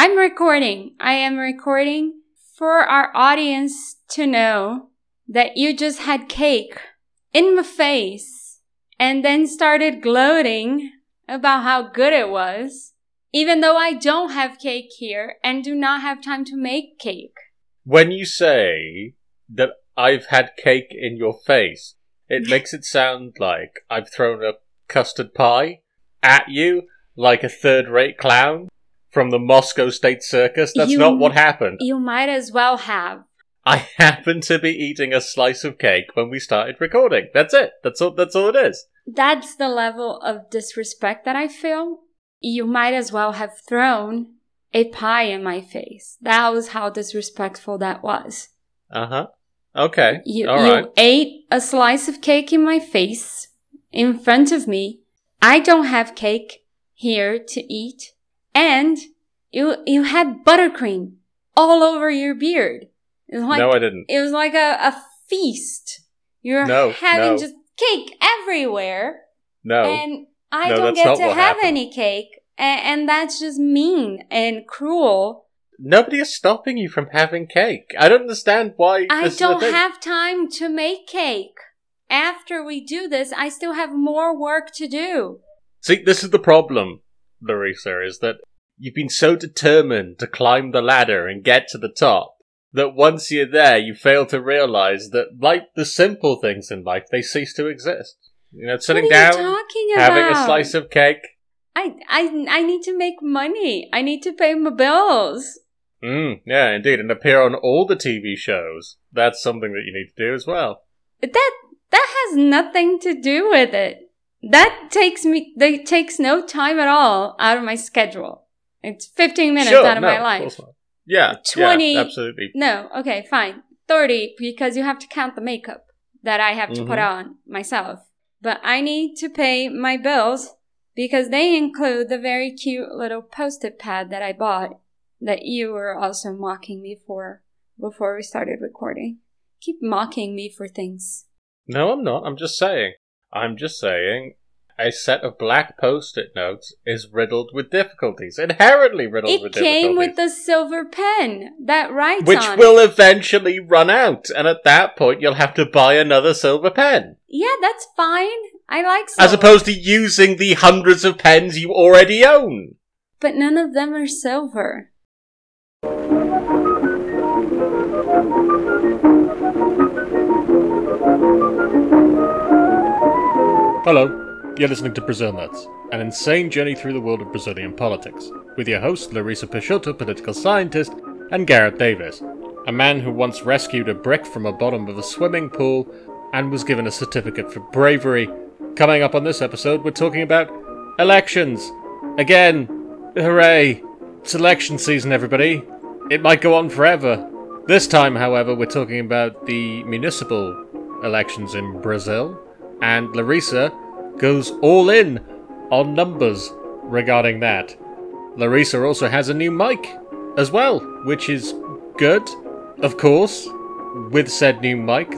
I'm recording. I am recording for our audience to know that you just had cake in my face and then started gloating about how good it was, even though I don't have cake here and do not have time to make cake. When you say that I've had cake in your face, it makes it sound like I've thrown a custard pie at you like a third rate clown from the Moscow State Circus. That's You- not what happened. You might as well have. I happened to be eating a slice of cake when we started recording. That's it. That's all that's all it is. That's the level of disrespect that I feel. You might as well have thrown a pie in my face. That was how disrespectful that was. Uh-huh. Okay. You, all you ate a slice of cake in my face in front of me. I don't have cake here to eat. And you, you had buttercream all over your beard. It was like, no, I didn't. it was like a, a feast. You're No, having no. just cake everywhere. No. And I No, don't get to have happened. any cake. And, and that's just mean and cruel. Nobody is stopping you from having cake. I don't understand why I don't have time to make cake. After we do this, I still have more work to do. See, this is the problem, Larissa, is that you've been so determined to climb the ladder and get to the top that once you're there, you fail to realize that, like the simple things in life, they cease to exist. You know, sitting down, you talking about? having a slice of cake. I, I, I need to make money. I need to pay my bills. Mm, yeah, indeed, and appear on all the TV shows. That's something that you need to do as well. But that that has nothing to do with it. That takes me that takes no time at all out of my schedule. It's 15 minutes sure, out of no, my life. not. Yeah, 20 yeah, absolutely. No, okay, fine. 30 because you have to count the makeup that I have to put Mhm. on myself. But I need to pay my bills because they include the very cute little post-it pad that I bought that you were also mocking me for before we started recording. Keep mocking me for things. No, I'm not. I'm just saying. I'm just saying a set of black post-it notes is riddled with difficulties. Inherently riddled It with came difficulties. with the silver pen that writes which on will it. eventually run out, and at that point you'll have to buy another silver pen. Yeah, that's fine. I like silver. As opposed to using the hundreds of pens you already own. But none of them are silver. Hello, you're listening to Brazil Nuts, an insane journey through the world of Brazilian politics, with your host Larissa Peixoto, political scientist, and Garrett Davis, a man who once rescued a brick from the bottom of a swimming pool and was given a certificate for bravery. Coming up on this episode, we're talking about elections. Again, hooray! It's election season, everybody. It might go on forever. This time, however, we're talking about the municipal elections in Brazil, and Larissa goes all in on numbers regarding that. Larissa also has a new mic as well, which is good, of course. With said new mic,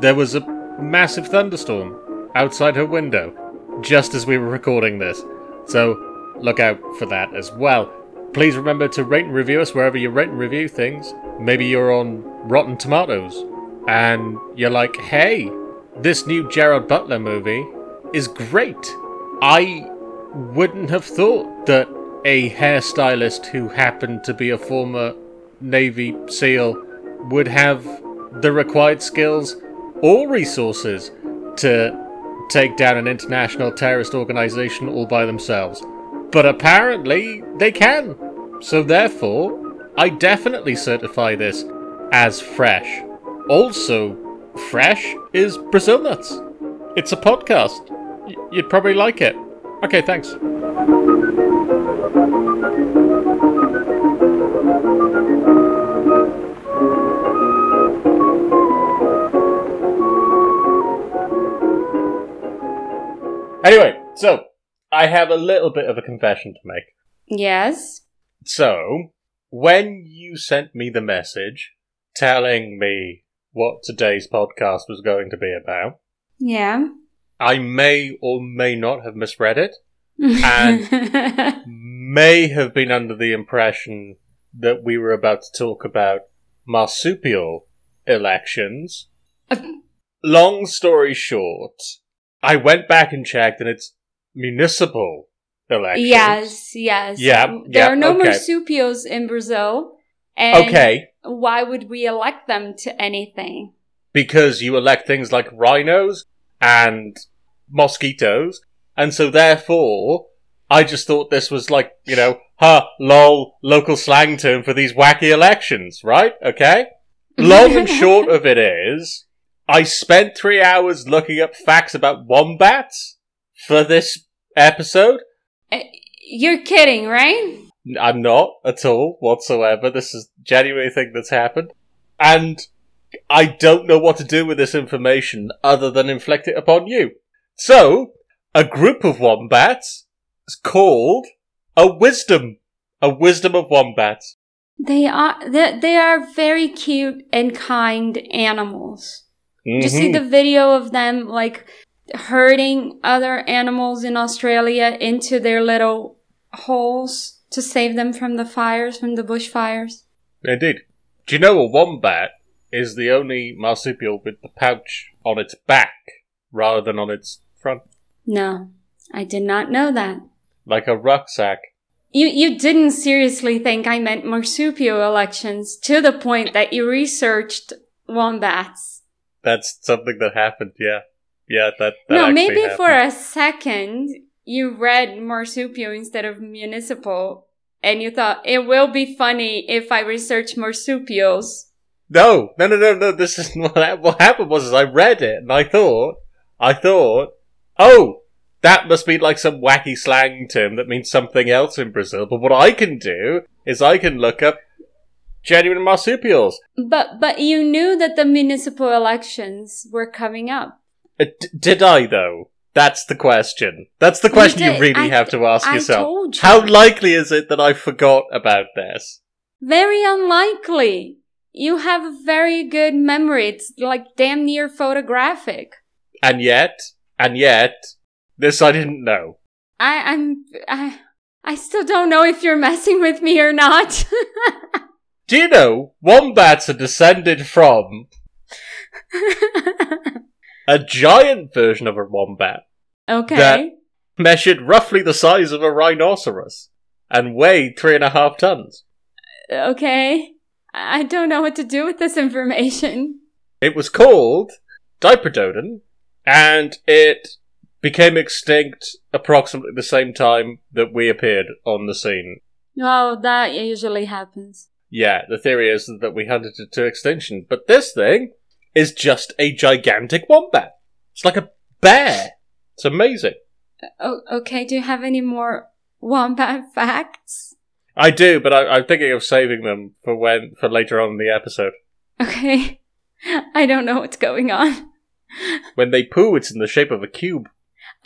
there was a massive thunderstorm outside her window just as we were recording this. So look out for that as well. Please remember to rate and review us wherever you rate and review things. Maybe you're on Rotten Tomatoes and you're like, hey, this new Gerard Butler movie is great. I wouldn't have thought that a hairstylist who happened to be a former Navy SEAL would have the required skills or resources to take down an international terrorist organization all by themselves. But apparently they can. So therefore, I definitely certify this as fresh. Also, fresh is Brazil Nuts. It's a podcast. You'd probably like it. Okay, thanks. Anyway, so I have a little bit of a confession to make. Yes. So, when you sent me the message telling me what today's podcast was going to be about, Yeah. I may or may not have misread it, and may have been under the impression that we were about to talk about marsupial elections. Uh. Long story short, I went back and checked, and it's municipal elections. Yes, yes. Yeah, There yeah, are no okay. marsupials in Brazil. And Okay, why would we elect them to anything? because you elect things like rhinos and mosquitoes, and so therefore, I just thought this was like, you know, ha, lol, local slang term for these wacky elections, right? Okay? Long and short of it is, I spent three hours looking up facts about wombats for this episode. Uh, You're kidding, right? I'm not at all whatsoever. This is a genuine thing that's happened. And I don't know what to do with this information other than inflict it upon you. So, a group of wombats is called a wisdom. A wisdom of wombats. They are they, they are very cute and kind animals. Did you see Mhm. the video of them like herding other animals in Australia into their little holes to save them from the fires, from the bushfires? Indeed. Do you know a wombat is the only marsupial with the pouch on its back rather than on its front? No, I did not know that. Like a rucksack. You you didn't seriously think I meant marsupial elections to the point that you researched wombats. That's something that happened, yeah. Yeah, that, that no, maybe happened. for a second you read marsupial instead of municipal, and you thought it will be funny if I research marsupials. No, no, no, no, no. This is what, what happened was is I read it and I thought, I thought, oh, that must be like some wacky slang term that means something else in Brazil. But what I can do is I can look up genuine marsupials. But but you knew that the municipal elections were coming up. Uh, d- did I though? That's the question. That's the question you, did. really I- have to ask I yourself. you. How likely is it that I forgot about this? Very unlikely. You have a very good memory. It's like damn near photographic. And yet, and yet, this I didn't know. I, I'm I I still don't know if you're messing with me or not. Do you know wombats are descended from a giant version of a wombat? okay. That- measured roughly the size of a rhinoceros and weighed three and a half tons. Okay. I don't know what to do with this information. It was called Diprotodon, and it became extinct approximately the same time that we appeared on the scene. Oh, that usually happens. Yeah, the theory is that we hunted it to extinction, but this thing is just a gigantic wombat. It's like a bear. It's amazing. Oh, okay. Do you have any more wombat facts? I do, but I, I'm thinking of saving them for when for later on in the episode. Okay. I don't know what's going on. When they poo, it's in the shape of a cube.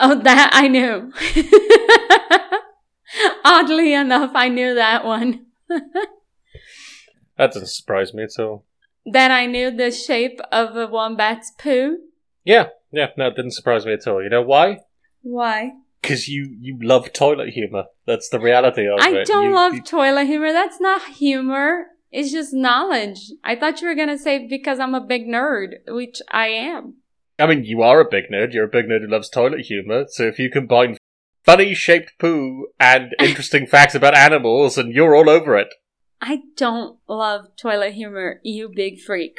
Oh, that I knew. Oddly enough, I knew that one. That doesn't surprise me at all. Then I knew the shape of a wombat's poo. Yeah, yeah, no, it didn't surprise me at all. You know why? Why? Because you you love toilet humor. That's the reality of I it. I don't You- love you- toilet humor. That's not humor. It's just knowledge. I thought you were gonna say because I'm a big nerd, which I am. I mean, you are a big nerd. You're a big nerd who loves toilet humor. So if you combine funny shaped poo and interesting facts about animals, and you're all over it. I don't love toilet humor, you big freak.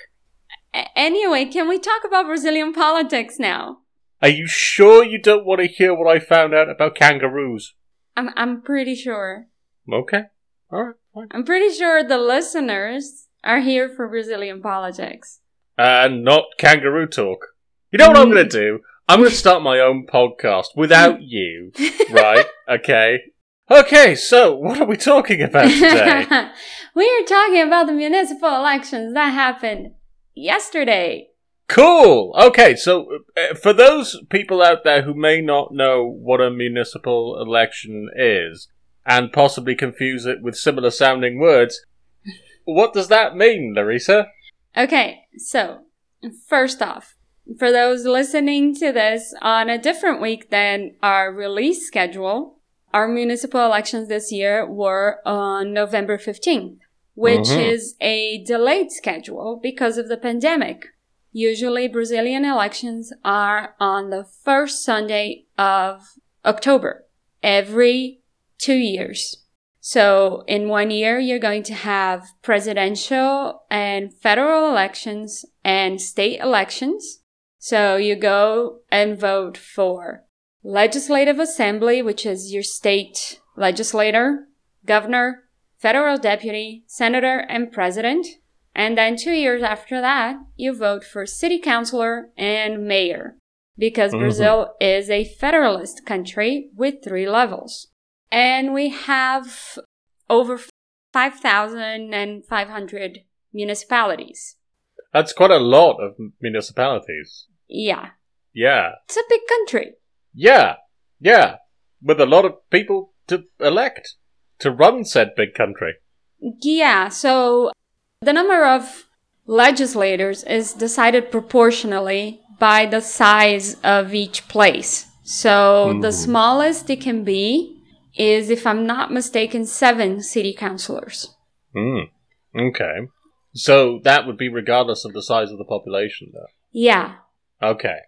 A- anyway, can we talk about Brazilian politics now? Are you sure you don't want to hear what I found out about kangaroos? I'm I'm pretty sure. Okay. All right. Fine. I'm pretty sure the listeners are here for Brazilian politics. And not kangaroo talk. You know what I'm Mm. going to do? I'm going to start my own podcast without you. Right? Okay. Okay, so what are we talking about today? we are talking about the municipal elections that happened yesterday. Cool. Okay, so uh, for those people out there who may not know what a municipal election is and possibly confuse it with similar sounding words, what does that mean, Larissa? Okay, so first off, for those listening to this on a different week than our release schedule, our municipal elections this year were on November 15th. which Mhm. is a delayed schedule because of the pandemic. Usually Brazilian elections are on the first Sunday of October every two years. So in one year, you're going to have presidential and federal elections and state elections. So you go and vote for legislative assembly, which is your state legislator, governor, federal deputy, senator, and president. And then two years after that, you vote for city councilor and mayor because Mhm. Brazil is a federalist country with three levels. And we have over 5,500 municipalities. That's quite a lot of municipalities. Yeah, Yeah. it's a big country. Yeah. Yeah. With a lot of people to elect to run said big country. Yeah, so the number of legislators is decided proportionally by the size of each place. So the Mhm. smallest it can be is, if I'm not mistaken, seven city councilors. Hmm. Okay. So that would be regardless of the size of the population, though. Yeah. Okay.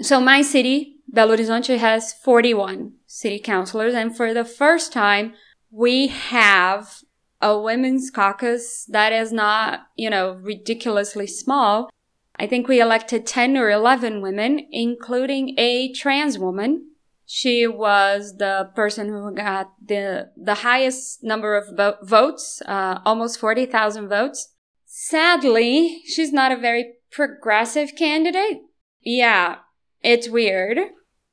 So my city, Belo Horizonte, has 41 city councilors, and for the first time, we have a women's caucus that is not, you know, ridiculously small. I think we elected 10 or 11 women, including a trans woman. She was the person who got the, the highest number of vo- votes, uh, almost 40,000 votes. Sadly, she's not a very progressive candidate. Yeah, it's weird.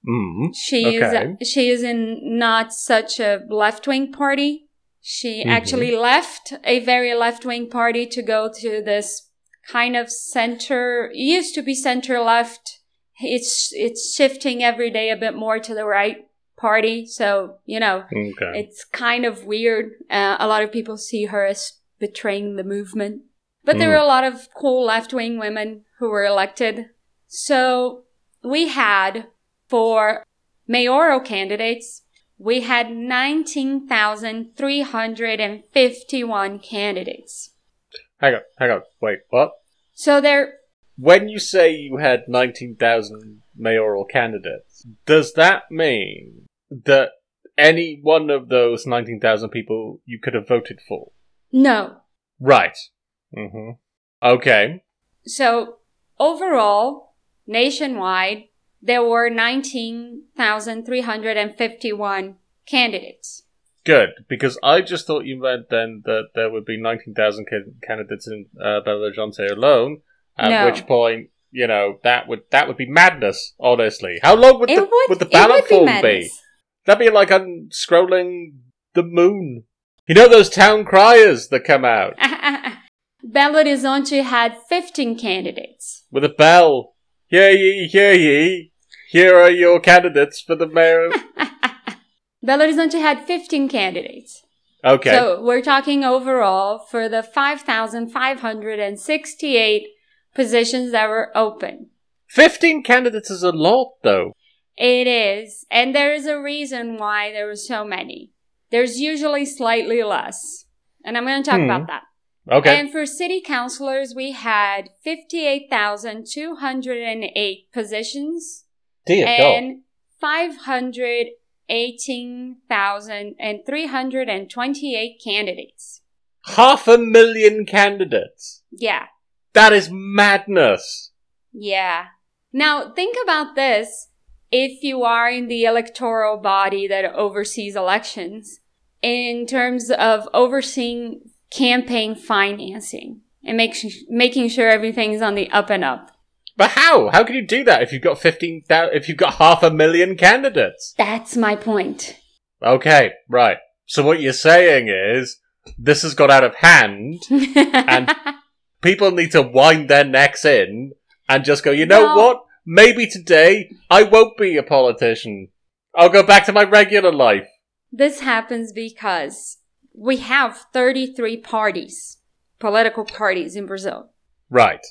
Hmm. She Okay. is she is in not such a left wing party. She Mhm. actually left a very left wing party to go to this kind of center. Used to be center left. It's it's shifting every day a bit more to the right party. So you know Okay. it's kind of weird. Uh, a lot of people see her as betraying the movement. But there Mm. were a lot of cool left wing women who were elected. So we had, for mayoral candidates, we had 19,351 candidates. hang on. Hang on. Wait. What? So there, When you say you had 19,000 mayoral candidates, does that mean that any one of those 19,000 people you could have voted for? no. Right. Mm-hmm. Okay. So overall, nationwide, there were 19,351 candidates. Good, because I just thought you meant then that there would be 19,000 ca- candidates in uh, Belo Horizonte alone, at No. which point, you know, that would that would be madness, honestly. How long would, It the, would, would the ballot would form be? madness. That'd be like I'm scrolling the moon. You know those town criers that come out Belo Horizonte had 15 candidates. with a bell. Hear ye, hear ye. Here are your candidates for the mayor. Belo Horizonte had 15 candidates. Okay. So we're talking overall for the 5,568 positions that were open. 15 candidates is a lot, though. It is. And there is a reason why there were so many. There's usually slightly less. And I'm going to talk Hmm. about that. Okay. And for city councilors, we had 58,208 positions Dear and 518,328 candidates. Half a million candidates. Yeah. That is madness. Yeah. Now, think about this. If you are in the electoral body that oversees elections, in terms of overseeing campaign financing and make, making sure everything's on the up and up. But how? How can you do that if you've got 15,000, if you've got half a million candidates? That's my point. Okay, right. So what you're saying is, this has got out of hand, and people need to wind their necks in and just go, you know No. what? Maybe today I won't be a politician. I'll go back to my regular life. this happens because we have 33 parties, political parties in Brazil. Right.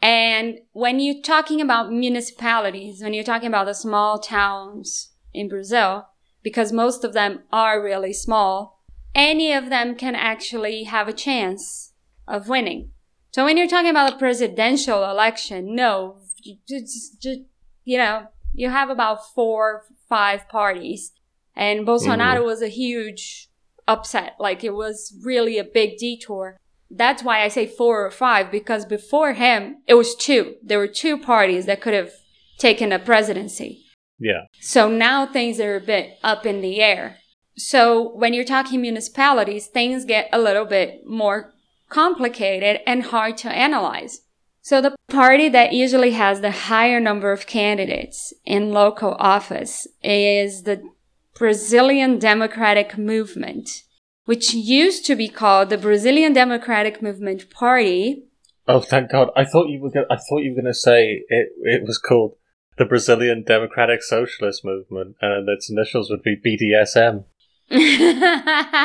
And when you're talking about municipalities, when you're talking about the small towns in Brazil, because most of them are really small, any of them can actually have a chance of winning. So when you're talking about a presidential election, no, just, just, you know, you have about four, five parties. And Bolsonaro Mhm. was a huge upset. Like it was really a big detour. That's why I say four or five, because before him, it was two. There were two parties that could have taken a presidency. Yeah. So now things are a bit up in the air. So when you're talking municipalities, things get a little bit more complicated and hard to analyze. So the party that usually has the higher number of candidates in local office is the Brazilian Democratic Movement, which used to be called the Brazilian Democratic Movement Party. Oh, thank God! I thought you were. Gonna, I thought you were going to say it. It was called the Brazilian Democratic Socialist Movement, and its initials would be BDSM. I,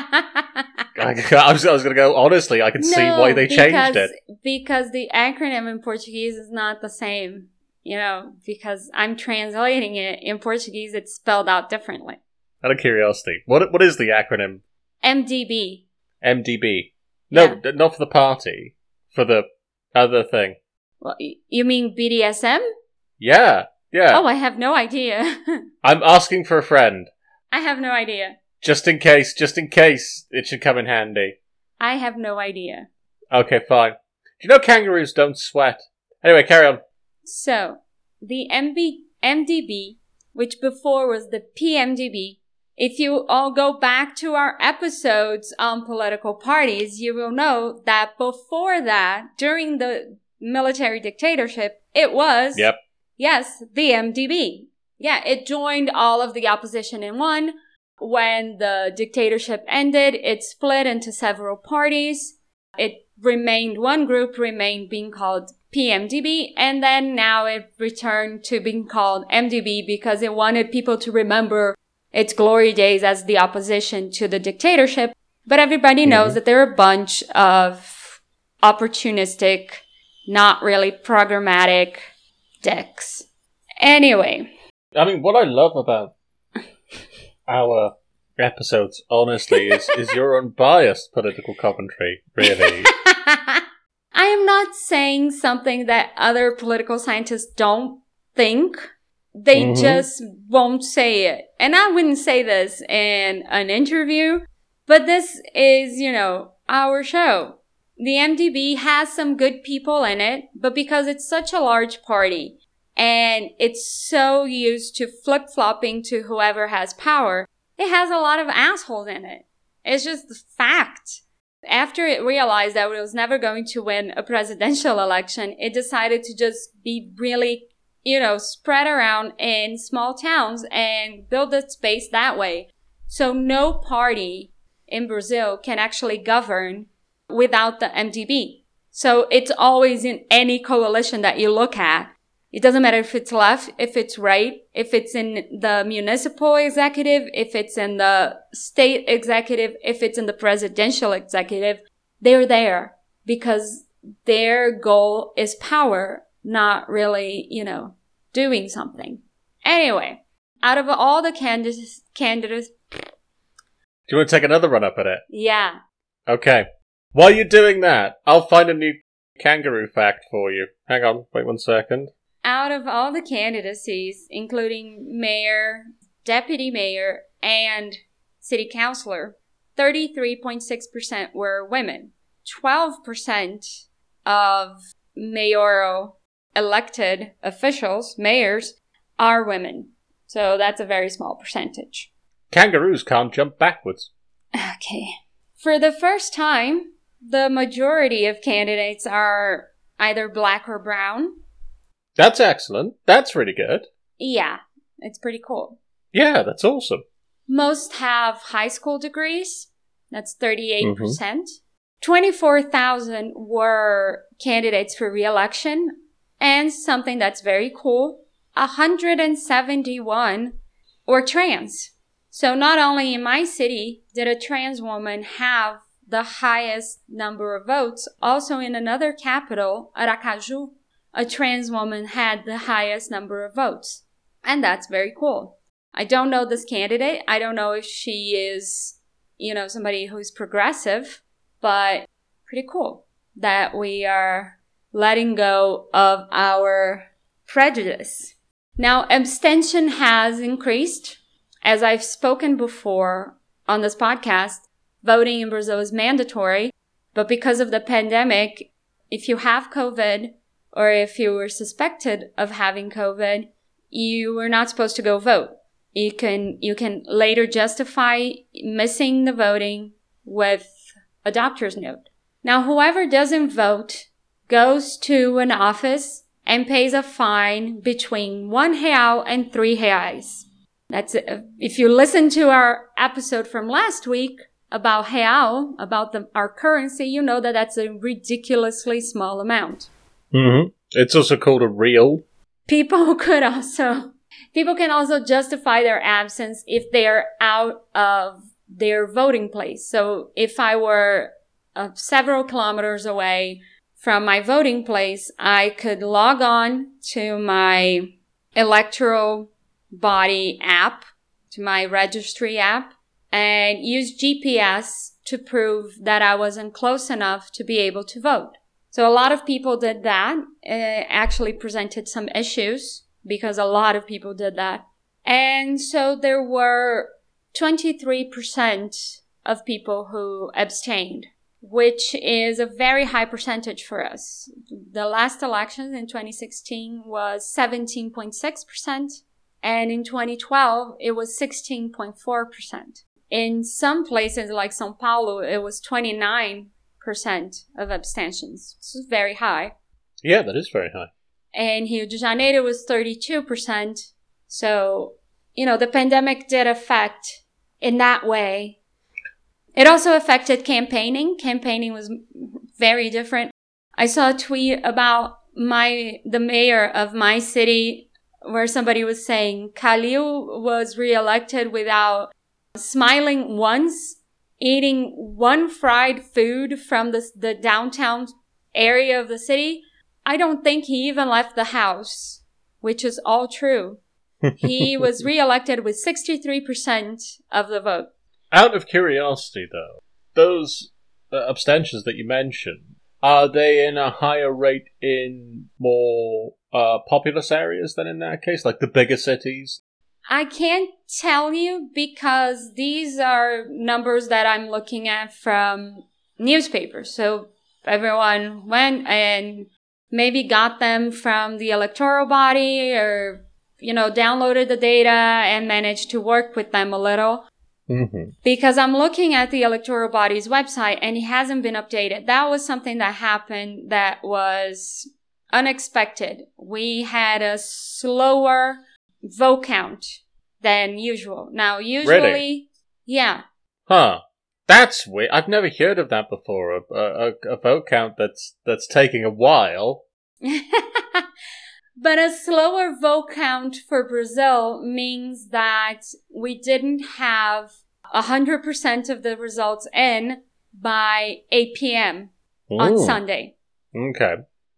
I was, I was going to go. Honestly, I can see why they changed it. Because the acronym in Portuguese is not the same. You know, because I'm translating it in Portuguese, it's spelled out differently. Out of curiosity, what what is the acronym MDB. MDB? No, Yeah. not for the party. For the other thing. Well, you mean BDSM? Yeah, yeah. Oh, I have no idea. I'm asking for a friend, I have no idea. just in case. Just in case it should come in handy. I have no idea. Okay, fine. Do you know kangaroos don't sweat? Anyway, carry on. So, the MB, MDB, which before was the PMDB, if you all go back to our episodes on political parties, you will know that before that, during the military dictatorship, it was, Yep. yes, the MDB. Yeah, it joined all of the opposition in one. When the dictatorship ended, it split into several parties. It remained, one group remained being called PMDB, and then now it returned to being called MDB because it wanted people to remember its glory days as the opposition to the dictatorship. But everybody knows Mhm. that there are a bunch of opportunistic, not really programmatic dicks. Anyway, I mean, what I love about our episodes, honestly, is, is your unbiased political commentary, really. I am not saying something that other political scientists don't think. They Mhm. just won't say it. And I wouldn't say this in an interview, but this is, you know, our show. The MDB has some good people in it, but because it's such a large party and it's so used to flip flopping to whoever has power, it has a lot of assholes in it. It's just the fact. After it realized that it was never going to win a presidential election, it decided to just be really, you know, spread around in small towns and build its base that way. So no party in Brazil can actually govern without the MDB. So it's always in any coalition that you look at. It doesn't matter if it's left, if it's right, if it's in the municipal executive, if it's in the state executive, if it's in the presidential executive, they're there because their goal is power, not really, you know, doing something. Anyway, out of all the candidates, candidates, Do you want to take another run up at it? yeah, Okay. While you're doing that, I'll find a new kangaroo fact for you. Hang on, wait one second. out of all the candidacies, including mayor, deputy mayor, and city councilor, 33.6% were women. 12% of mayoral elected officials, mayors, are women. So that's a very small percentage. Kangaroos can't jump backwards. Okay. For the first time, the majority of candidates are either black or brown. That's excellent. That's really good. Yeah, it's pretty cool. Yeah, that's awesome. Most have high school degrees. That's 38%. percent mm-hmm. 24,000 were candidates for re-election. And something that's very cool, 171 were trans. So not only in my city did a trans woman have the highest number of votes, also in another capital, Aracaju, a trans woman had the highest number of votes. And that's very cool. I don't know this candidate. I don't know if she is you know, somebody who's progressive, but pretty cool that we are letting go of our prejudice. Now, abstention has increased. As I've spoken before on this podcast, voting in Brazil is mandatory, but because of the pandemic, if you have COVID or if you were suspected of having COVID, you were not supposed to go vote. You can, you can later justify missing the voting with a doctor's note. Now, whoever doesn't vote goes to an office and pays a fine between one real and three reais. That's. If you listen to our episode from last week about real, about the, our currency, you know that that's a ridiculously small amount. Mm-hmm. It's also called a real. People could also, people can also justify their absence if they're out of their voting place. So if I were uh, several kilometers away from my voting place, I could log on to my electoral body app, to my registry app, and use GPS to prove that I wasn't close enough to be able to vote. So a lot of people did that. It actually presented some issues because a lot of people did that. And so there were 23% of people who abstained which is a very high percentage for us. The last elections in 2016 was 17.6%, and in 2012 it was 16.4%. In some places like Sao Paulo, it was 29% of abstentions. This is very high. Yeah, that is very high. And Rio de Janeiro was 32%. So, you know, the pandemic did affect in that way it also affected campaigning. Campaigning was very different. I saw a tweet about my, the mayor of my city where somebody was saying Kalil was reelected without smiling once, eating one fried food from the, the downtown area of the city. I don't think he even left the house, which is all true. he was reelected with 63% of the vote. Out of curiosity, though, those uh, abstentions that you mentioned, are they in a higher rate in more uh, populous areas than in that case, like the bigger cities? I can't tell you because these are numbers that I'm looking at from newspapers. So everyone went and maybe got them from the electoral body or, you know, downloaded the data and managed to work with them a little. Mm-hmm. Because I'm looking at the electoral body's website and it hasn't been updated. That was something that happened that was unexpected. We had a slower vote count than usual. Now, usually, Really? yeah. Huh. That's weird. I've never heard of that before. A, a, a vote count that's that's taking a while. but a slower vote count for Brazil means that we didn't have 100% of the results in by 8 p.m. on Sunday. Okay.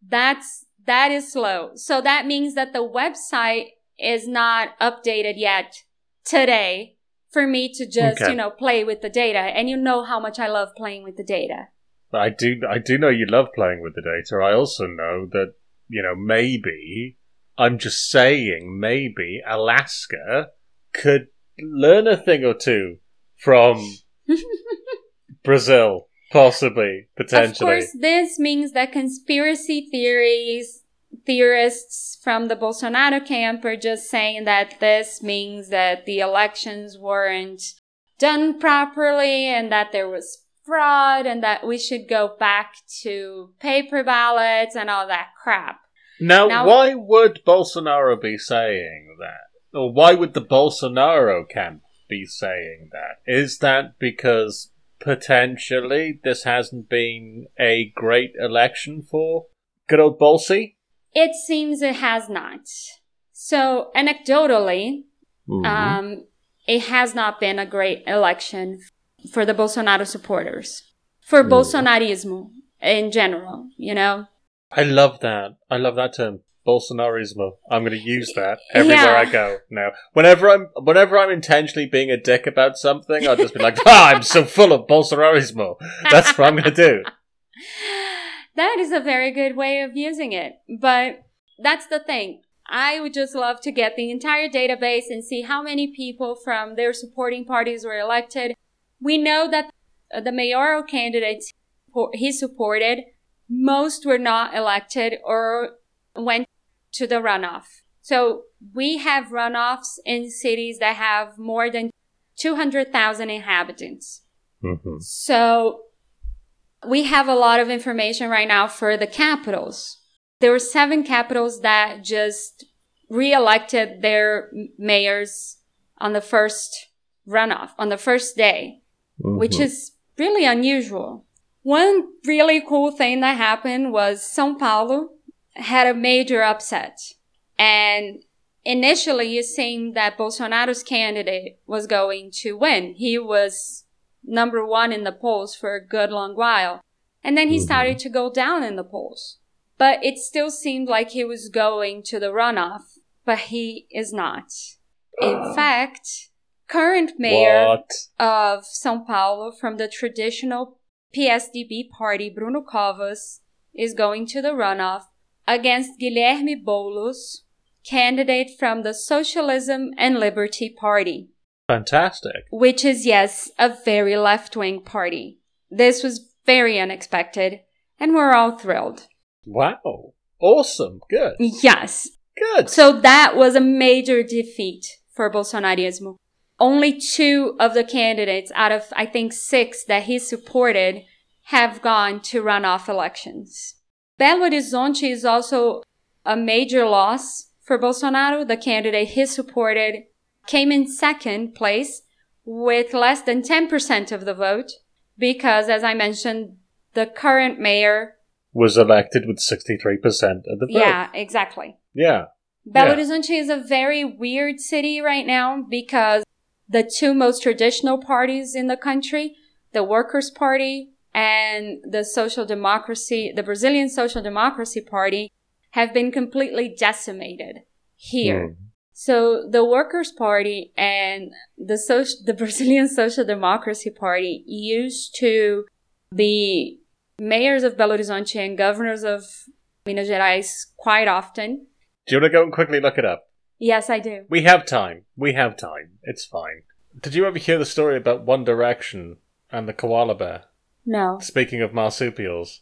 That's that is slow. So that means that the website is not updated yet today for me to just, Okay. you know, play with the data. And you know how much I love playing with the data. I do. I do know you love playing with the data. I also know that you know maybe I'm just saying maybe Alaska could learn a thing or two from Brazil, possibly, potentially. Of course, this means that conspiracy theories, theorists from the Bolsonaro camp are just saying that this means that the elections weren't done properly and that there was fraud and that we should go back to paper ballots and all that crap. Now, Now- why would Bolsonaro be saying that? Or why would the Bolsonaro camp be saying that? Is that because potentially this hasn't been a great election for good old Bolsy? It seems it has not. So, anecdotally, Mm-hmm. um, it has not been a great election for the Bolsonaro supporters, for Mm. Bolsonarismo in general, you know? I love that. I love that term. Bolsonarismo. I'm going to use that everywhere Yeah. I go now. Whenever I'm whenever I'm intentionally being a dick about something, I'll just be like, "Ah, I'm so full of Bolsonarismo." That's what I'm going to do. that is a very good way of using it. But that's the thing. I would just love to get the entire database and see how many people from their supporting parties were elected. We know that uh, the mayoral candidates he supported, most were not elected or went to the runoff. So we have runoffs in cities that have more than 200,000 inhabitants. Mm-hmm. So we have a lot of information right now for the capitals. There were seven capitals that just re-elected their mayors on the first runoff, on the first day, which is really unusual. One really cool thing that happened was São Paulo had a major upset. And initially it seemed that Bolsonaro's candidate was going to win. He was number one in the polls for a good long while. And then he Mhm. started to go down in the polls. But it still seemed like he was going to the runoff, but he is not. In fact, current mayor What? of São Paulo from the traditional PSDB party, Bruno Covas, is going to the runoff against Guilherme Boulos, candidate from the Socialism and Liberty Party, Fantastic. which is, yes, a very left wing party. This was very unexpected, and we're all thrilled. Wow. Awesome. Good. Yes, Good. So that was a major defeat for Bolsonarismo. Only two of the candidates out of, I think, six that he supported have gone to runoff elections. Belo Horizonte is also a major loss for Bolsonaro. The candidate he supported came in second place with less than 10% of the vote because, as I mentioned, the current mayor, Was elected with 63% of the vote. yeah, exactly. Yeah. Belo Yeah. Horizonte is a very weird city right now because the two most traditional parties in the country, the Workers' Party and the Social Democracy, the Brazilian Social Democracy Party, have been completely decimated here. Mm. So the Workers' Party and the social, the Brazilian Social Democracy Party used to be mayors of Belo Horizonte and governors of Minas Gerais quite often. Do you want to go and quickly look it up? Yes, I do. We have time. We have time. It's fine. Did you ever hear the story about One Direction and the koala bear? No. Speaking of marsupials.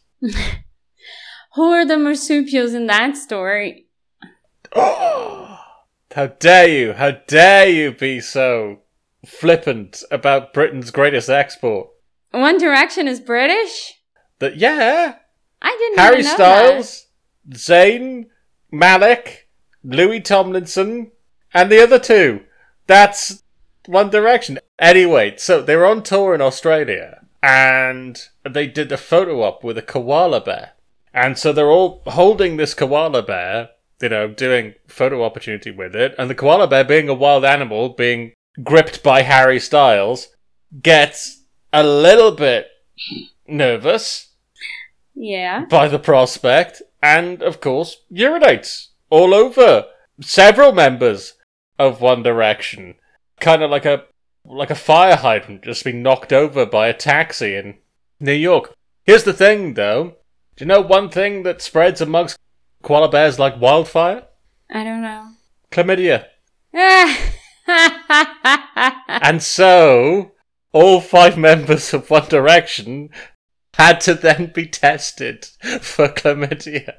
Who are the marsupials in that story? How dare you? How dare you be so flippant about Britain's greatest export? One Direction is British? That yeah, I didn't Harry Styles, Zayn, Malik, Louis Tomlinson, and the other two. That's One Direction. Anyway, so they were on tour in Australia and they did a photo op with a koala bear. And so they're all holding this koala bear, you know, doing photo opportunity with it. And the koala bear, being a wild animal, being gripped by Harry Styles, gets a little bit nervous. Yeah. by the prospect, and of course, urinates all over several members of One Direction. Kind of like a like a fire hydrant just being knocked over by a taxi in New York. Here's the thing, though. Do you know one thing that spreads amongst koala bears like wildfire? I don't know. Chlamydia. And so, all five members of One Direction had to then be tested for chlamydia.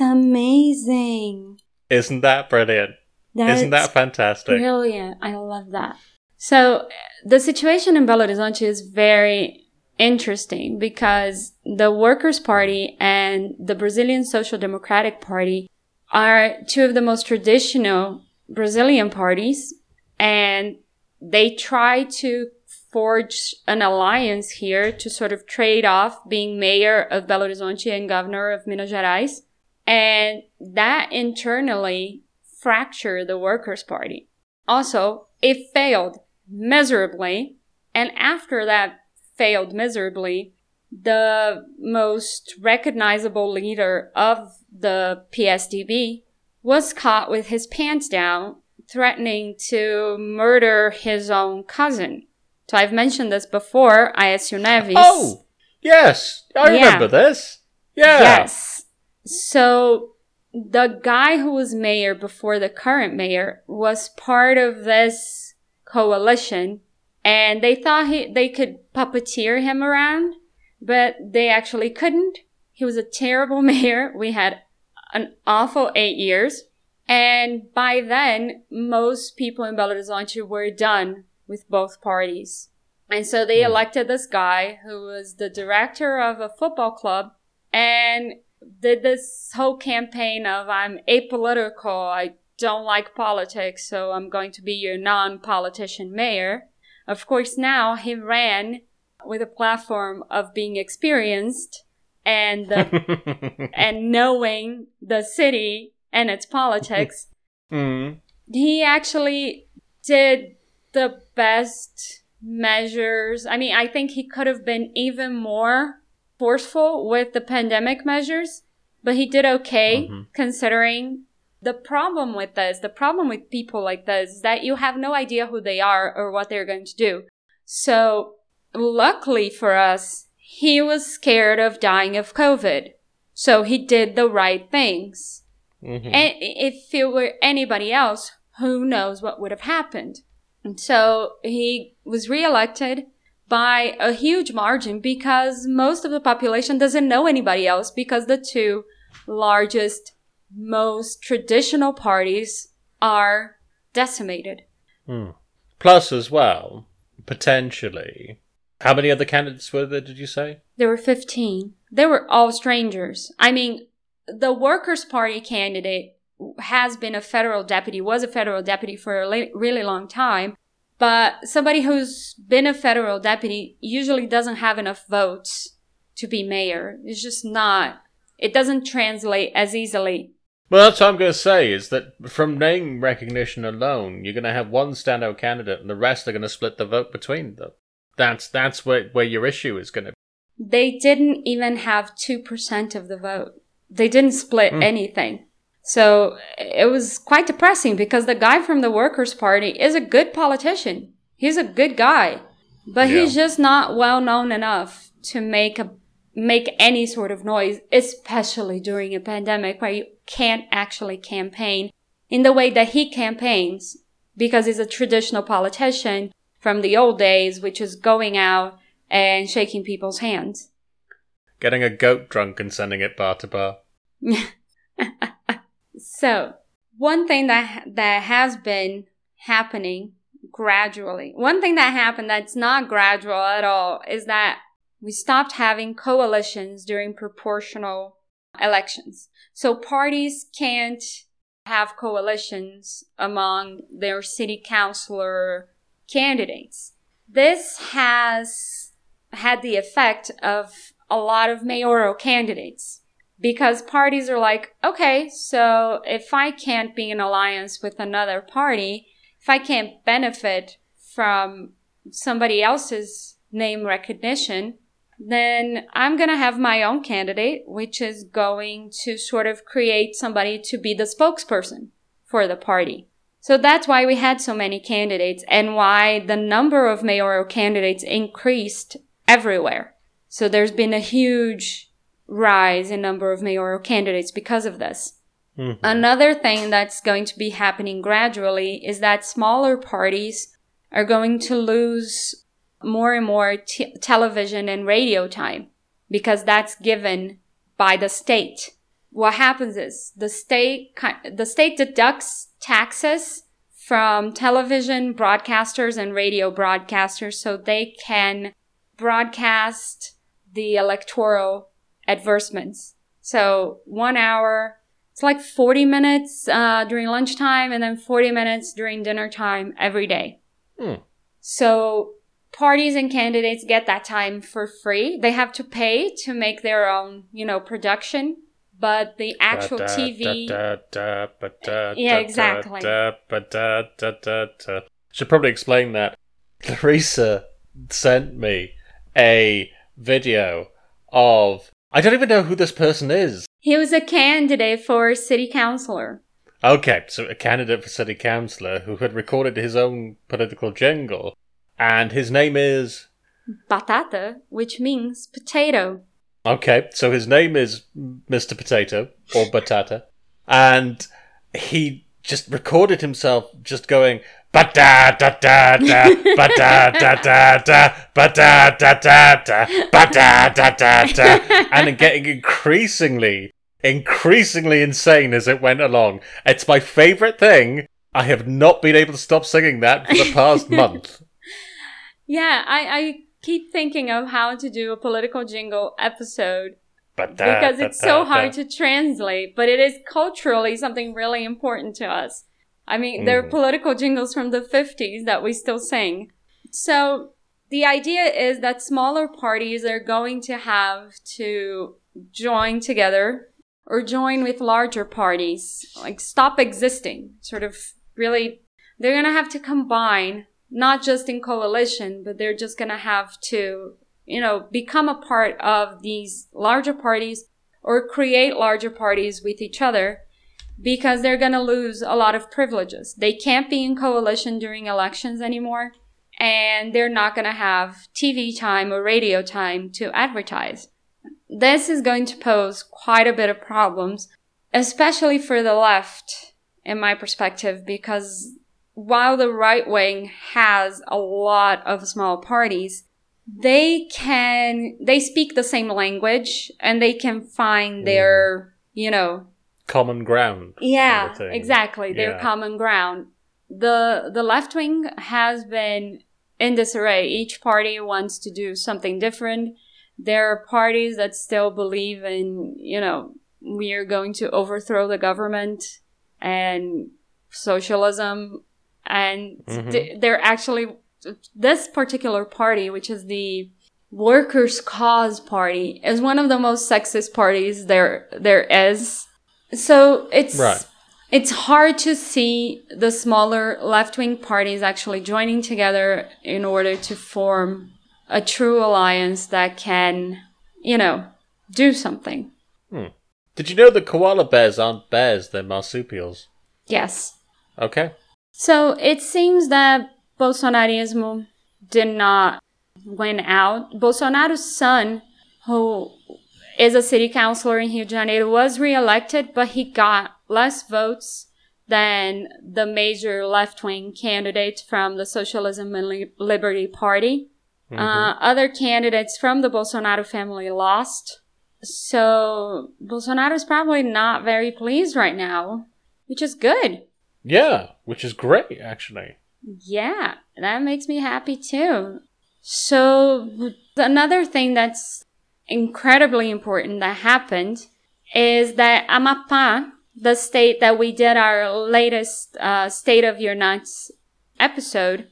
Amazing. Isn't that brilliant? That's Isn't that fantastic? brilliant. I love that. So the situation in Belo Horizonte is very interesting because the Workers' Party and the Brazilian Social Democratic Party are two of the most traditional Brazilian parties and they try to forge an alliance here to sort of trade off being mayor of Belo Horizonte and governor of Minas Gerais. And that internally fractured the Workers' Party. Also, it failed miserably. And after that failed miserably, the most recognizable leader of the PSDB, was caught with his pants down, threatening to murder his own cousin. So I've mentioned this before, Aécio Neves. Oh, yes, I Yeah. remember this. Yeah. Yes. So the guy who was mayor before the current mayor was part of this coalition and they thought he, they could puppeteer him around, but they actually couldn't. He was a terrible mayor. We had an awful eight years. And by then, most people in Belo Horizonte were done with both parties. And so they Hmm. elected this guy who was the director of a football club and did this whole campaign of I'm apolitical, I don't like politics, so I'm going to be your non-politician mayor. Of course, now he ran with a platform of being experienced and and knowing the city and its politics. Mm. he actually did the best measures. I mean, I think he could have been even more forceful with the pandemic measures, but he did okay Mhm. considering the problem with this, the problem with people like this is that you have no idea who they are or what they're going to do. So, luckily for us, he was scared of dying of COVID. So he did the right things. Mhm. And if it were anybody else, who knows what would have happened? And so he was reelected by a huge margin because most of the population doesn't know anybody else because the two largest, most traditional parties are decimated. Hmm. Plus, as well, potentially, how many other candidates were there? Did you say? There were 15. They were all strangers. I mean, the Workers' Party candidate has been a federal deputy, was a federal deputy for a really long time. But somebody who's been a federal deputy usually doesn't have enough votes to be mayor. It's just not, it doesn't translate as easily. Well, that's what I'm going to say is that from name recognition alone, you're going to have one standout candidate, and the rest are going to split the vote between them. That's that's where where your issue is going to. be. They didn't even have 2% of the vote. They didn't split Hmm. anything. So it was quite depressing because the guy from the Workers' Party is a good politician. He's a good guy, but he's just not well known enough to make a make any sort of noise, especially during a pandemic where you can't actually campaign in the way that he campaigns because he's a traditional politician from the old days, which is going out and shaking people's hands. Getting a goat drunk and sending it bar to bar. So, one thing that that has been happening gradually. One thing that happened that's not gradual at all is that we stopped having coalitions during proportional elections. So parties can't have coalitions among their city councilor candidates. This has had the effect of a lot of mayoral candidates because parties are like, okay, so if I can't be in alliance with another party, if I can't benefit from somebody else's name recognition, then I'm going to have my own candidate, which is going to sort of create somebody to be the spokesperson for the party. So that's why we had so many candidates and why the number of mayoral candidates increased everywhere. So there's been a huge rise in number of mayoral candidates because of this. Mhm. Another thing that's going to be happening gradually is that smaller parties are going to lose more and more t- television and radio time because that's given by the state. What happens is the state the state deducts taxes from television broadcasters and radio broadcasters so they can broadcast the electoral advertisements. So one hour, it's like 40 minutes uh, during lunchtime and then 40 minutes during dinner time every day. Hmm. So parties and candidates get that time for free. They have to pay to make their own, you know, production, but the actual Da, da, TV. da, da, ba, da, Yeah, exactly. Should probably explain that. Larissa sent me a video of. I don't even know who this person is. He was a candidate for city councilor. Okay, so a candidate for city councillor who had recorded his own political jingle, and his name is. Batata, which means potato. Okay, so his name is Mr. Potato, or Batata, and he just recorded himself just going, ba da da da da da da da da da da da da da da da da and getting increasingly increasingly insane as it went along. It's my favourite thing. I have not been able to stop singing that for the past month. Yeah, I, I keep thinking of how to do a political jingle episode because it's so hard to translate, but it is culturally something really important to us. I mean, there are Mm. political jingles from the 50s that we still sing. So the idea is that smaller parties are going to have to join together or join with larger parties, like stop existing, sort of really, they're going to have to combine, not just in coalition, but they're just going to have to, you know, become a part of these larger parties or create larger parties with each other because they're going to lose a lot of privileges. They can't be in coalition during elections anymore, and they're not going to have TV time or radio time to advertise. This is going to pose quite a bit of problems, especially for the left, in my perspective, because while the right wing has a lot of small parties, they can, they speak the same language and they can find mm. their, you know, Common ground. yeah, kind of exactly. Their Yeah. common ground. The the left wing has been in disarray. Each party wants to do something different. There are parties that still believe in, you know, we are going to overthrow the government and socialism. And Mhm. th- they're actually, this particular party, which is the Workers' Cause Party, is one of the most sexist parties there there is. So it's Right. it's hard to see the smaller left wing parties actually joining together in order to form a true alliance that can, you know, do something. Hmm. Did you know that koala bears aren't bears, they're marsupials? Yes. Okay. So it seems that Bolsonarismo did not win out. Bolsonaro's son, who is a city councilor in Rio de Janeiro, was reelected, but he got less votes than the major left wing candidate from the Socialism and Li- Liberty Party. Uh, other candidates from the Bolsonaro family lost. So Bolsonaro's probably not very pleased right now, which is good. Yeah, which is great, actually. Yeah, that makes me happy too. So, another thing that's incredibly important that happened is that Amapá, the state that we did our latest uh, State of Your Nuts episode,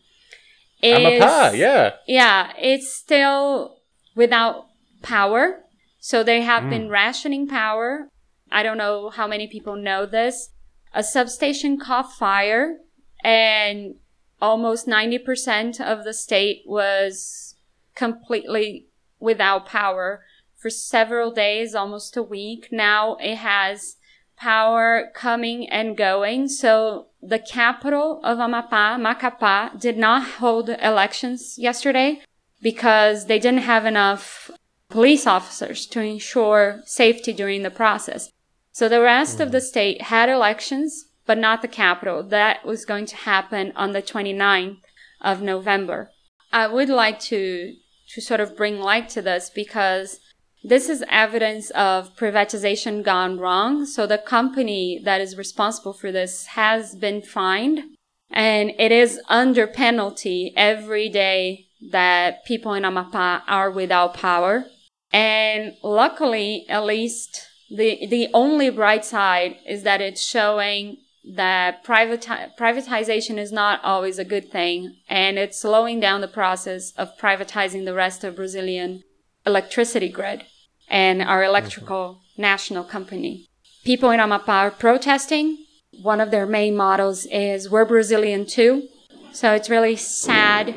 is. Amapá, yeah. Yeah, it's still without power. So they have been rationing power. I don't know how many people know this. A substation caught fire and almost 90% of the state was completely without power for several days, almost a week. Now it has power coming and going. So the capital of Amapá, Macapá, did not hold elections yesterday because they didn't have enough police officers to ensure safety during the process. So the rest of the mm. state had elections, but not the capital. That was going to happen on the 29th of November. I would like to to sort of bring light to this because this is evidence of privatization gone wrong. So the company that is responsible for this has been fined and it is under penalty every day that people in Amapá are without power. And luckily, at least the, the only bright side is that it's showing that privati- privatization is not always a good thing and it's slowing down the process of privatizing the rest of Brazilian electricity grid and our electrical national company. People in Amapá are protesting. One of their main models is We're Brazilian too. So it's really sad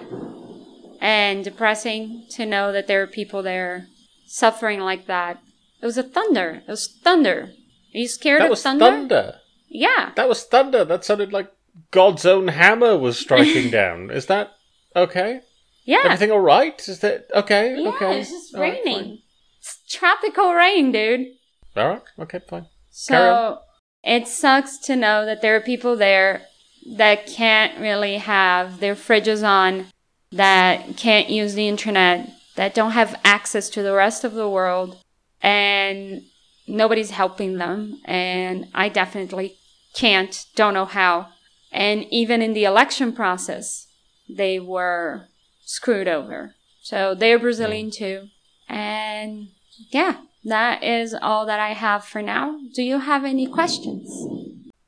and depressing to know that there are people there suffering like that. It was a thunder. It was thunder. Are you scared That of was thunder? thunder. Yeah. That was thunder. That sounded like God's own hammer was striking down. Is that okay? Yeah. Everything all right? Is that okay? yeah, okay. it's just All right, raining. it's tropical rain, dude. All right. Okay. Fine. So it sucks to know that there are people there that can't really have their fridges on, that can't use the internet, that don't have access to the rest of the world, and nobody's helping them. And I definitely can't, don't know how. And even in the election process, they were screwed over. So they're Brazilian too. And yeah, that is all that I have for now. Do you have any questions?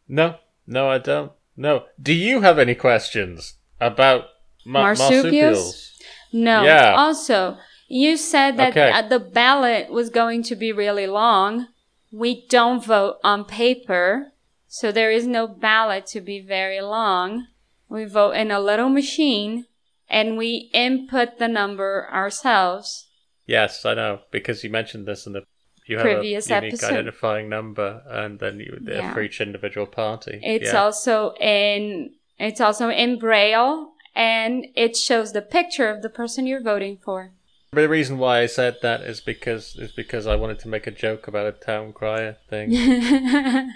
No. No, I don't. No. Do you have any questions about ma- Marsupials? marsupials? No. Yeah. Also, you said that Okay. uh, the ballot was going to be really long. We don't vote on paper, so there is no ballot to be very long. We vote in a little machine and we input the number ourselves. Yes, I know because you mentioned this in the you have Previous a unique episode. identifying number, and then you Yeah. for each individual party. It's yeah. also in it's also in braille and it shows the picture of the person you're voting for. The reason why I said that is because is because I wanted to make a joke about a town crier thing.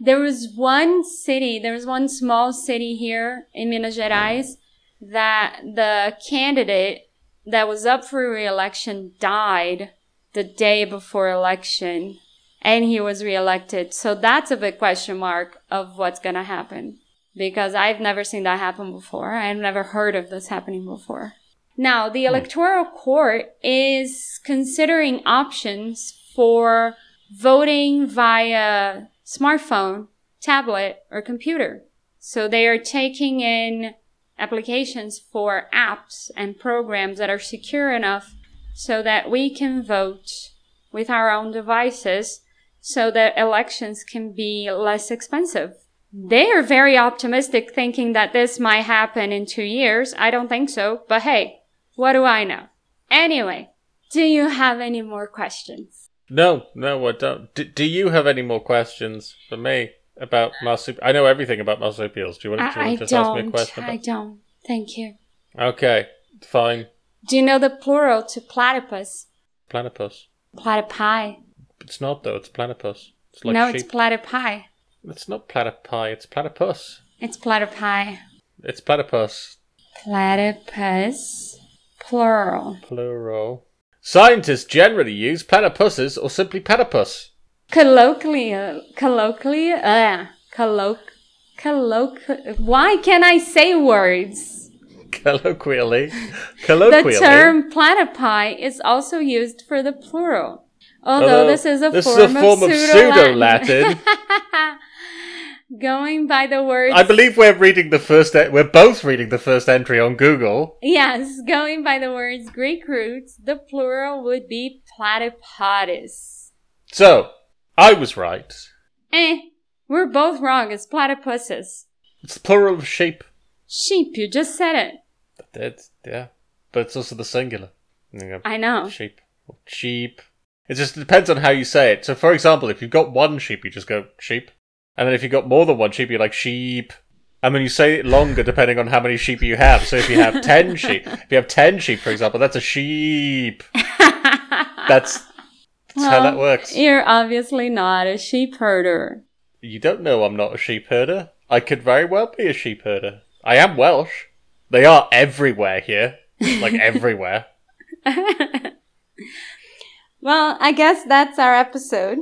there was one city, there was one small city here in Minas Gerais that the candidate that was up for re-election died the day before election and he was reelected. So that's a big question mark of what's going to happen because I've never seen that happen before. I've never heard of this happening before. Now, the hmm. electoral court is considering options for voting via smartphone, tablet, or computer. So they are taking in applications for apps and programs that are secure enough so that we can vote with our own devices so that elections can be less expensive. They are very optimistic thinking that this might happen in two years. I don't think so, but hey, what do I know? Anyway, do you have any more questions? no, no, I don't. D- do you have any more questions for me about marsupials? I know everything about marsupials. Do you want, do you want to just ask me a question? I don't. Thank you. okay, fine. Do you know the plural to platypus? Platypus. Platypi. It's not though. It's platypus. It's like no, sheep. it's platypi. It's not platypi. It's platypus. It's platypi. It's platypus. Platypus. Plural. Plural. Scientists generally use platypuses or simply platypus. Colloquially, colloquially, uh, colloq, colloq. Why can't I say words? Colloquially. Colloquially. The term platypi is also used for the plural. Although Although this is a this is form, a form of of pseudo-Latin. pseudo-Latin. Going by the words, I believe we're reading the first. E- we're both reading the first entry on Google. yes, going by the words Greek roots, the plural would be platypodus. So I was right. Eh, we're both wrong. It's platypuses. It's the plural of sheep. Sheep, you just said it. It's, yeah, but it's also the singular. I know. Sheep. Sheep. It just depends on how you say it. So, for example, if you've got one sheep, you just go sheep. And then if you've got more than one sheep, you're like sheep. And then you say it longer depending on how many sheep you have. So if you have 10 sheep, if you have 10 sheep, for example, that's a sheep. That's, that's how that works. You're obviously not a sheep herder. You don't know I'm not a sheep herder. I could very well be a sheep herder. I am Welsh. They are everywhere here. Like everywhere. well, I guess that's our episode.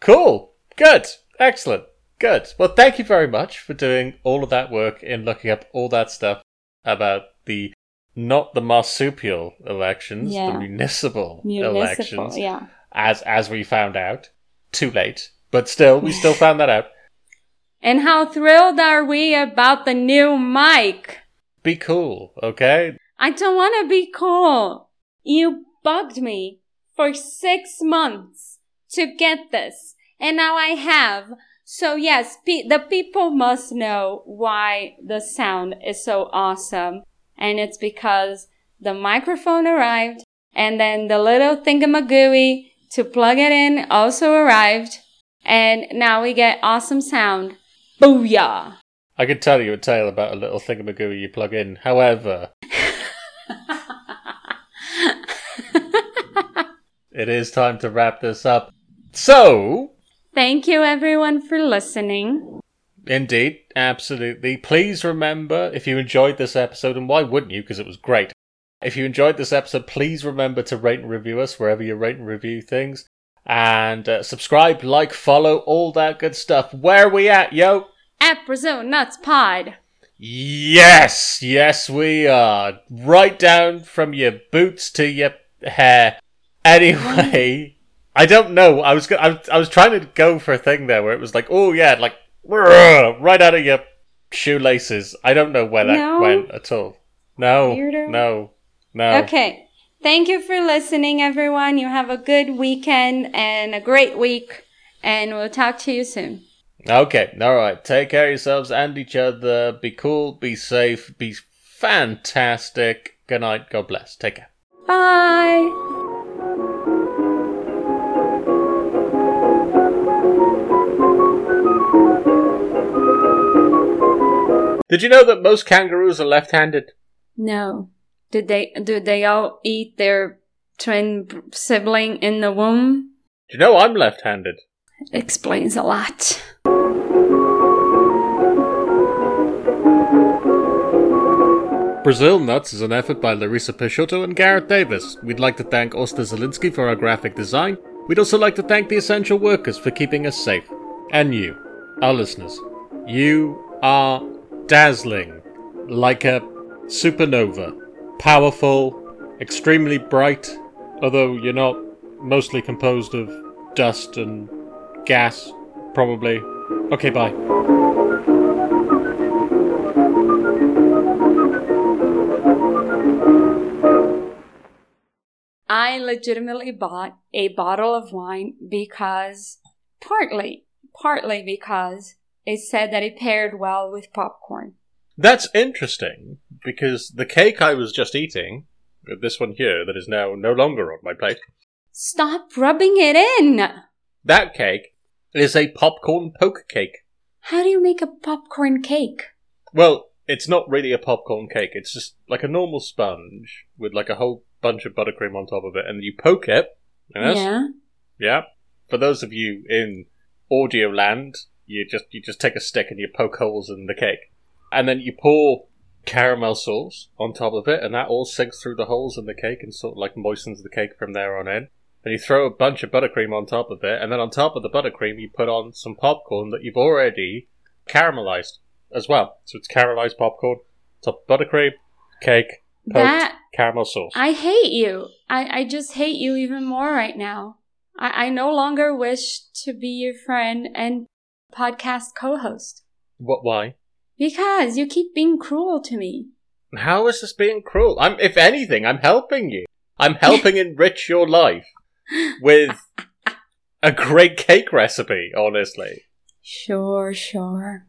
Cool. Good. Excellent. Good. Well, thank you very much for doing all of that work in looking up all that stuff about the not the marsupial elections, Yeah. the municipal, Municipal, elections, yeah. As as we found out. Too late, but still, we still found that out. And how thrilled are we about the new mic? Be cool, okay? I don't want to be cool. You bugged me for six months to get this, and now I have. So yes, pe- the people must know why the sound is so awesome, and it's because the microphone arrived And then the little thingamagooey to plug it in also arrived. And now we get awesome sound. Booyah! I could tell you a tale about a little thingamagoo you plug in. However, it is time to wrap this up. So, Thank you everyone for listening. Indeed, absolutely. Please remember if you enjoyed this episode, and why wouldn't you? Because it was great. If you enjoyed this episode, please remember to rate and review us wherever you rate and review things. And uh, subscribe, like, follow, all that good stuff. Where are we at, yo? At Brazil Nuts Pod. Yes, yes, we are. Right down from your boots to your hair. Anyway, I don't know. I was, go- I was I was trying to go for a thing there where it was like, oh yeah, like right out of your shoelaces. I don't know where that No. went at all. No, Weirdo. no, no. Okay. Thank you for listening, everyone. You have a good weekend and a great week. And we'll talk to you soon. Okay, all right. Take care of yourselves and each other. Be cool. Be safe. Be fantastic. Good night. God bless. Take care. Bye. Did you know that most kangaroos are left-handed? No. Did they do they all eat their twin sibling in the womb? Do you know I'm left-handed? Explains a lot. Brazil Nuts is an effort by Larissa Peixoto and Garrett Davis. We'd like to thank Osta Zielinski for our graphic design. We'd also like to thank the essential workers for keeping us safe. And you, our listeners. You are dazzling, like a supernova. Powerful, extremely bright, although you're not mostly composed of dust and gas, probably. Okay, bye. I legitimately bought a bottle of wine because partly, partly because it said that it paired well with popcorn. That's interesting because the cake I was just eating, this one here that is now no longer on my plate, Stop rubbing it in! that cake is a popcorn poke cake. How do you make a popcorn cake? Well, it's not really a popcorn cake. It's just like a normal sponge with like a whole bunch of buttercream on top of it, and you poke it. Yes? Yeah. Yeah. For those of you in audio land, you just you just take a stick and you poke holes in the cake, and then you pour caramel sauce on top of it, and that all sinks through the holes in the cake and sort of like moistens the cake from there on in. Then you throw a bunch of buttercream on top of it, and then on top of the buttercream you put on some popcorn that you've already caramelized as well. So it's caramelized popcorn, top buttercream, cake, poked That caramel sauce. I hate you. I, I just hate you even more right now. I, I no longer wish to be your friend and podcast co host. what? Why? Because you keep being cruel to me. How is this being cruel? I'm, if anything, I'm helping you. I'm helping enrich your life with a great cake recipe. Honestly, Sure, sure.